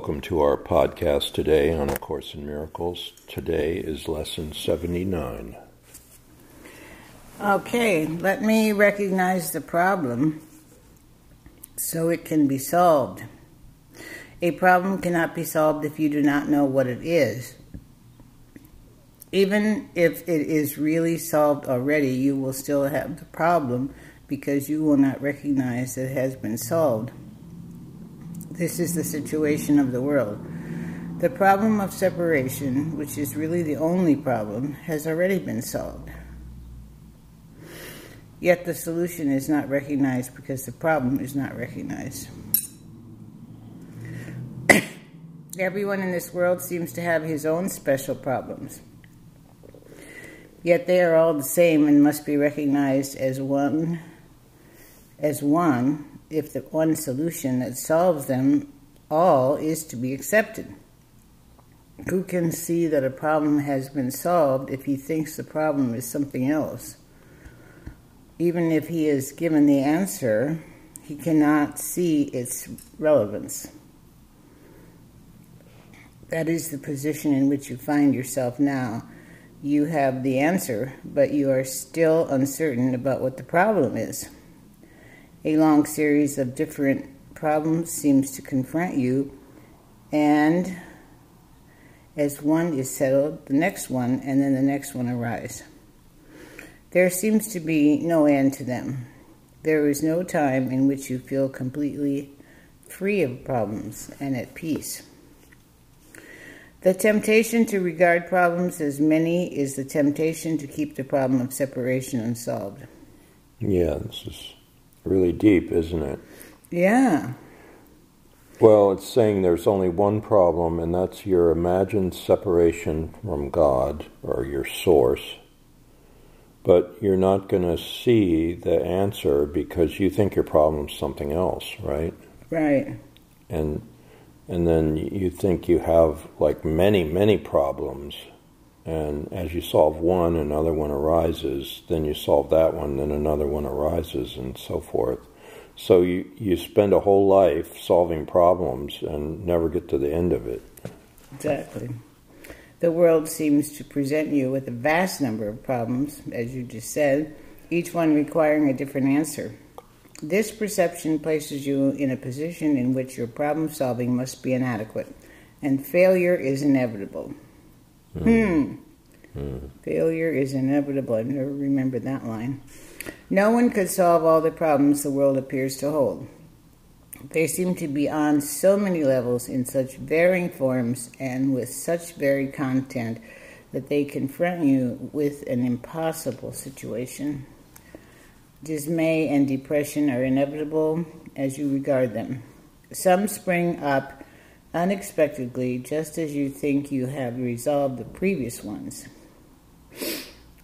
Welcome to our podcast today on A Course in Miracles. Today is lesson 79. Okay, let me recognize the problem so it can be solved. A problem cannot be solved if you do not know what it is. Even if it is really solved already, you will still have the problem because you will not recognize that it has been solved. This is the situation of the world. The problem of separation, which is really the only problem, has already been solved. Yet the solution is not recognized because the problem is not recognized. Everyone in this world seems to have his own special problems. Yet they are all the same and must be recognized as one as one if the one solution that solves them all is to be accepted. Who can see that a problem has been solved if he thinks the problem is something else? Even if he is given the answer, he cannot see its relevance. That is the position in which you find yourself now. You have the answer, but you are still uncertain about what the problem is. A long series of different problems seems to confront you, and as one is settled, the next one and then the next one arise. There seems to be no end to them. There is no time in which you feel completely free of problems and at peace. The temptation to regard problems as many is the temptation to keep the problem of separation unsolved. Yeah, this is really deep, isn't it? Yeah. Well, it's saying there's only one problem, and that's your imagined separation from God or your source. But you're not going to see the answer because you think your problem's something else, right? Right. And and then you think you have like many, many problems, and as you solve one, another one arises, then you solve that one, then another one arises, and so forth. So you, you spend a whole life solving problems and never get to the end of it. Exactly. The world seems to present you with a vast number of problems, as you just said, each one requiring a different answer. This perception places you in a position in which your problem solving must be inadequate, and failure is inevitable. Hmm. Mm. Failure is inevitable. I never remembered that line. No one could solve all the problems the world appears to hold. They seem to be on so many levels in such varying forms and with such varied content that they confront you with an impossible situation. Dismay and depression are inevitable as you regard them. Some spring up unexpectedly just as you think you have resolved the previous ones.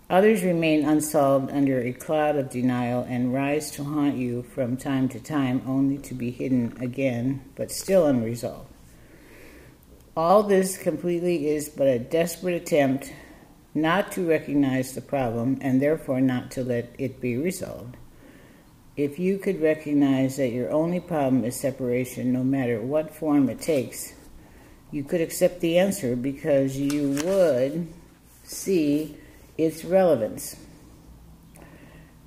Others remain unsolved under a cloud of denial and rise to haunt you from time to time only to be hidden again, but still unresolved. All this completely is but a desperate attempt not to recognize the problem and therefore not to let it be resolved. If you could recognize that your only problem is separation, no matter what form it takes, you could accept the answer because you would see its relevance.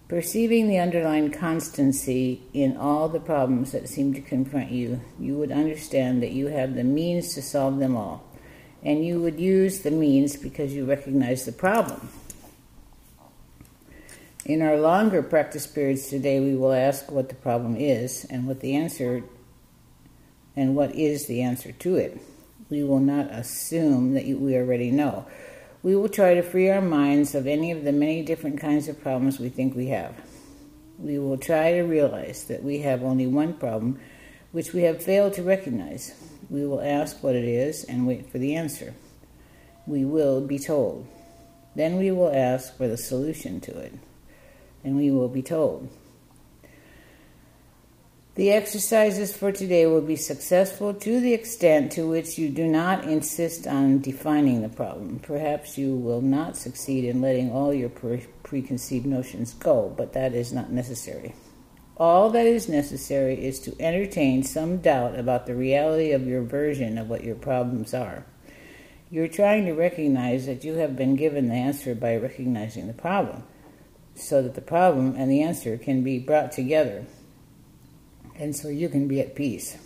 Perceiving the underlying constancy in all the problems that seem to confront you, you would understand that you have the means to solve them all. And you would use the means because you recognize the problem. In our longer practice periods today, we will ask what the problem is and what the answer and what is the answer to it. We will not assume that we already know. We will try to free our minds of any of the many different kinds of problems we think we have. We will try to realize that we have only one problem which we have failed to recognize. We will ask what it is and wait for the answer. We will be told. Then we will ask for the solution to it and we will be told. The exercises for today will be successful to the extent to which you do not insist on defining the problem. Perhaps you will not succeed in letting all your pre- preconceived notions go, but that is not necessary. All that is necessary is to entertain some doubt about the reality of your version of what your problems are. You're trying to recognize that you have been given the answer by recognizing the problem, so that the problem and the answer can be brought together, and so you can be at peace.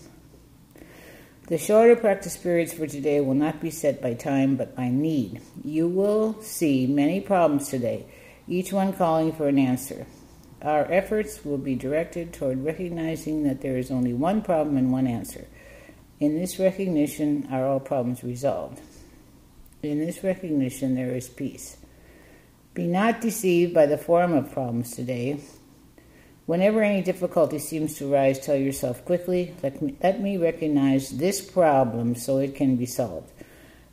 The shorter practice periods for today will not be set by time but by need. You will see many problems today, each one calling for an answer. Our efforts will be directed toward recognizing that there is only one problem and one answer. In this recognition are all problems resolved. In this recognition there is peace. Be not deceived by the form of problems today. Whenever any difficulty seems to arise, tell yourself quickly, let me, let me recognize this problem so it can be solved.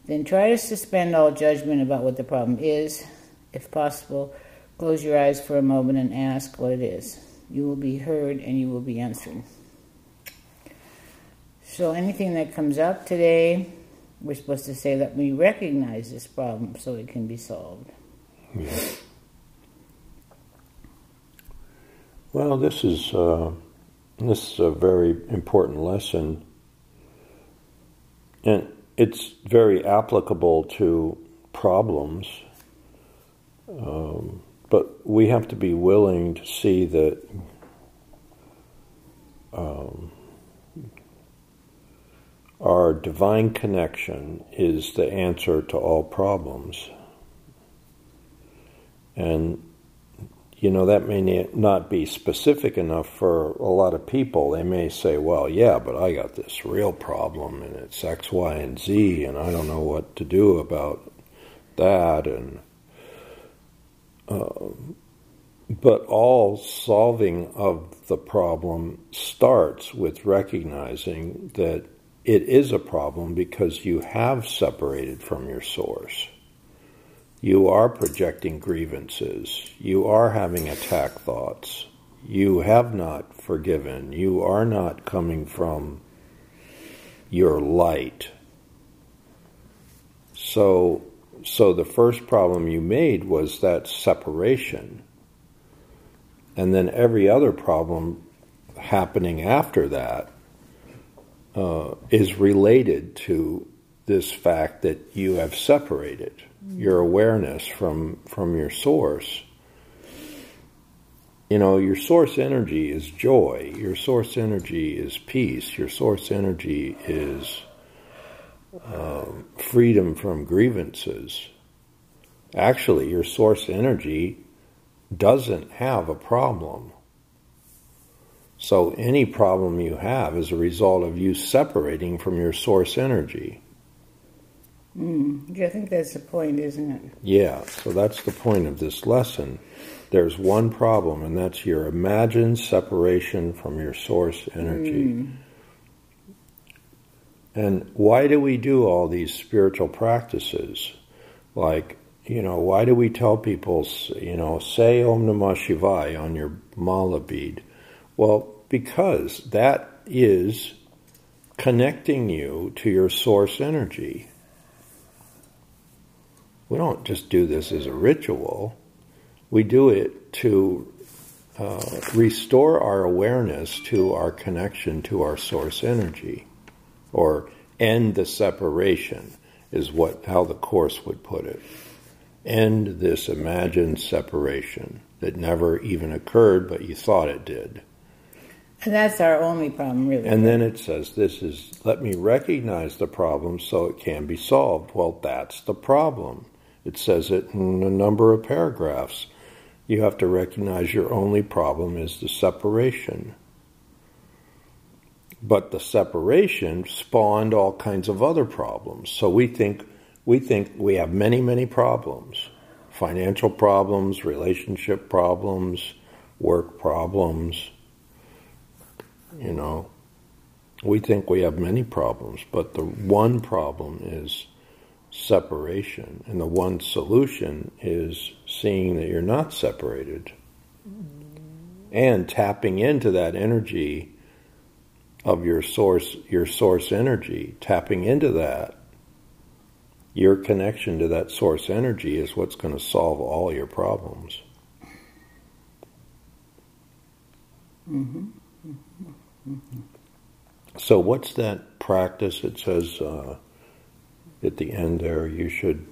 Then try to suspend all judgment about what the problem is. If possible, Close your eyes for a moment and ask what it is. You will be heard and you will be answered. So, anything that comes up today, we're supposed to say, Let me recognize this problem so it can be solved. Yeah. Well, this is, uh, this is a very important lesson. And it's very applicable to problems. Um, but we have to be willing to see that um, our divine connection is the answer to all problems. And, you know, that may not be specific enough for a lot of people. They may say, well, yeah, but I got this real problem and it's X, Y, and Z, and I don't know what to do about that. And, um, but all solving of the problem starts with recognizing that it is a problem because you have separated from your source. You are projecting grievances. You are having attack thoughts. You have not forgiven. You are not coming from your light. So so the first problem you made was that separation. And then every other problem happening after that uh, is related to this fact that you have separated your awareness from from your source. You know, your source energy is joy. Your source energy is peace. Your source energy is um, freedom from grievances, actually, your source energy doesn't have a problem. So, any problem you have is a result of you separating from your source energy. Mm, I think that's the point, isn't it? Yeah, so that's the point of this lesson. There's one problem, and that's your imagined separation from your source energy. Mm. And why do we do all these spiritual practices? Like, you know, why do we tell people, you know, say Om Namah Shivaya on your mala bead? Well, because that is connecting you to your source energy. We don't just do this as a ritual, we do it to uh, restore our awareness to our connection to our source energy or end the separation is what how the course would put it. End this imagined separation that never even occurred, but you thought it did. And that's our only problem, really. And then it says, This is, let me recognize the problem so it can be solved. Well, that's the problem. It says it in a number of paragraphs. You have to recognize your only problem is the separation. But the separation spawned all kinds of other problems. So we think we think we have many, many problems. Financial problems, relationship problems, work problems. You know, we think we have many problems, but the one problem is separation, and the one solution is seeing that you're not separated and tapping into that energy of your source, your source energy, tapping into that, your connection to that source energy is what's going to solve all your problems. Mm-hmm. So, what's that practice? It says uh, at the end there, you should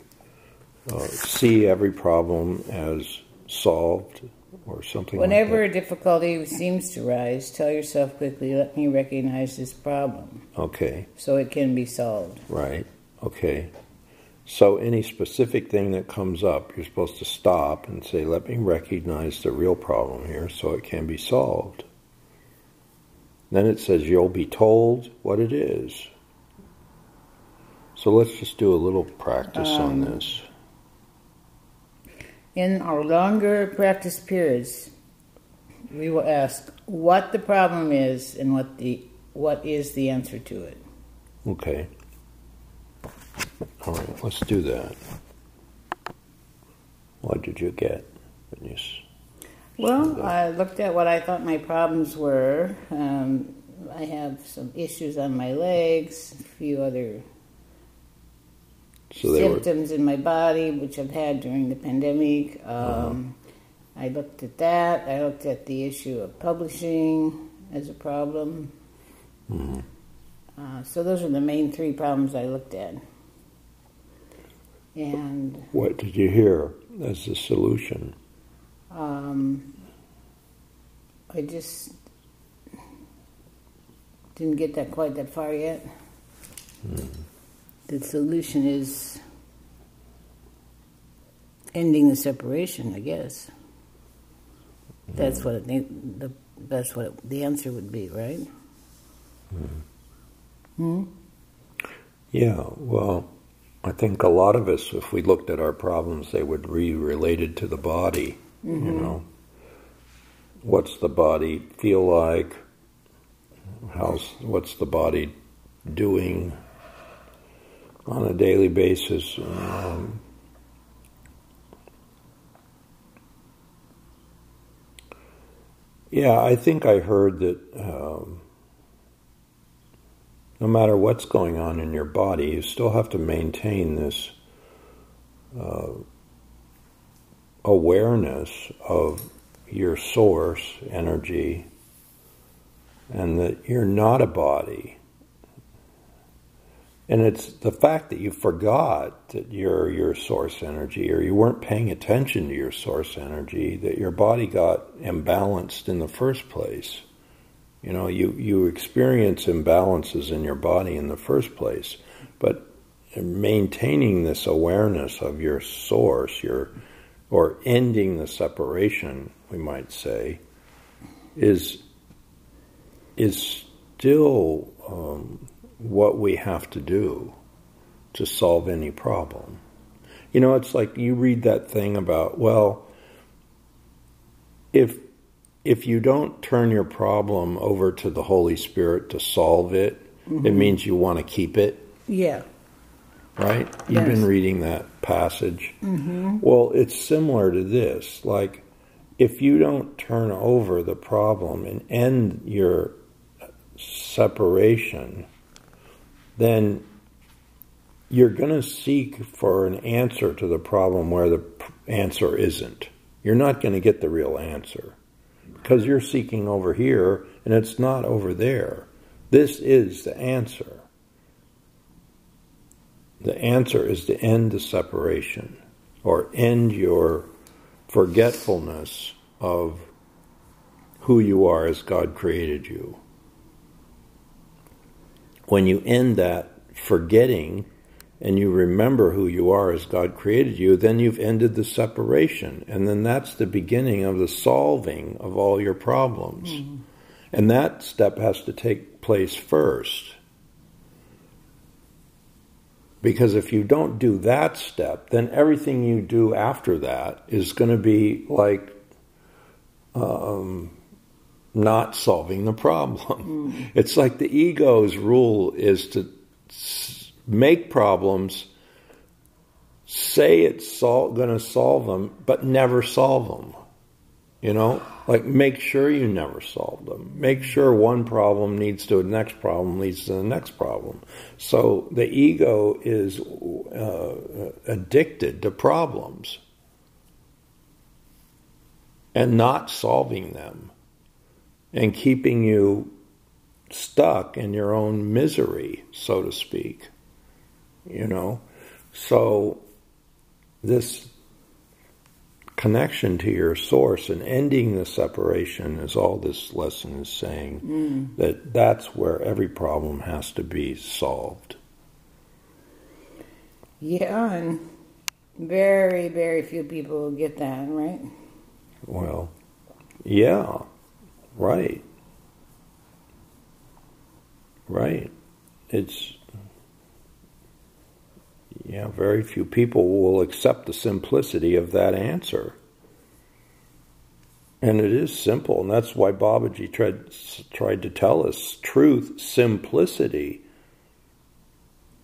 uh, see every problem as solved or something Whenever like a difficulty seems to rise, tell yourself quickly, let me recognize this problem Okay, so it can be solved. right. Okay. So, any specific thing that comes up, you're supposed to stop and say, let me recognize the real problem here so it can be solved. Then it says, you'll be told what it is. So, let's just do a little practice on Um, this. In our longer practice periods, we will ask what the problem is and what the what is the answer to it. Okay. All right, let's do that. What did you get? when you Well, I looked at what I thought my problems were. Um, I have some issues on my legs, a few other So they were symptoms in my body, which I've had during the pandemic. Um, I looked at that. I looked at the issue of publishing as a problem. Mhm. Uh, so those are the main three problems I looked at. And What did you hear as the solution? um, I just didn't get that quite that far yet. The solution is ending the separation, I guess. That's hmm. what it, the that's what it, the answer would be, right? Hmm. hmm? Yeah, well, I think a lot of us, if we looked at our problems, they would be related to the body. You mm-hmm. know, what's the body feel like? How's what's the body doing on a daily basis? Um, yeah, I think I heard that. Um, no matter what's going on in your body, you still have to maintain this uh, awareness of your source energy and that you're not a body. And it's the fact that you forgot that you're your source energy or you weren't paying attention to your source energy that your body got imbalanced in the first place. You know, you, you experience imbalances in your body in the first place, but maintaining this awareness of your source, your or ending the separation, we might say, is is still um, what we have to do to solve any problem. You know, it's like you read that thing about well, if if you don't turn your problem over to the Holy Spirit to solve it, mm-hmm. it means you want to keep it, Yeah. right? You've been reading that passage. Mm-hmm. Well, it's similar to this. Like, if you don't turn over the problem and end your separation, then you're going to seek for an answer to the problem where the answer isn't. You're not going to get the real answer because you're seeking over here and it's not over there. This is the answer. The answer is to end the separation or end your forgetfulness of who you are as God created you. When you end that forgetting and you remember who you are as God created you, then you've ended the separation. And then that's the beginning of the solving of all your problems. And that step has to take place first. Because if you don't do that step, then everything you do after that is going to be like um, not solving the problem. It's like the ego's rule is to make problems, say it's sol- going to solve them, but never solve them. You know, like make sure you never solve them. Make sure one problem leads to the next problem, leads to the next problem. So the ego is uh, addicted to problems and not solving them. And keeping you stuck in your own misery, so to speak. You know? So, this connection to your source and ending the separation is all this lesson is saying mm. that that's where every problem has to be solved. Yeah, and very, very few people will get that, right? Well, yeah, right. Right. It's, yeah, very few people will accept the simplicity of that answer. And it is simple, and that's why Babaji tried, tried to tell us truth, simplicity,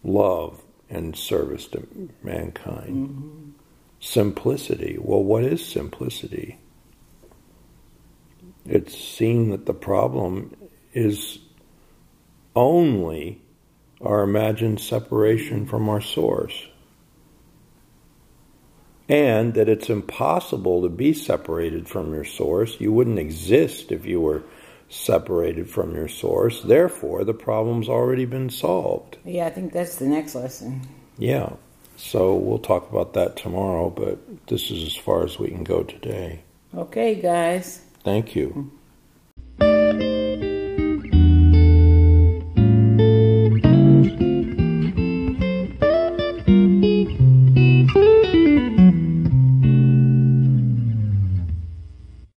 love, and service to mankind. Mm-hmm. Simplicity. Well, what is simplicity? It's seen that the problem is only our imagined separation from our source. And that it's impossible to be separated from your source. You wouldn't exist if you were separated from your source. Therefore, the problem's already been solved. Yeah, I think that's the next lesson. Yeah. So we'll talk about that tomorrow, but this is as far as we can go today. Okay, guys. Thank you.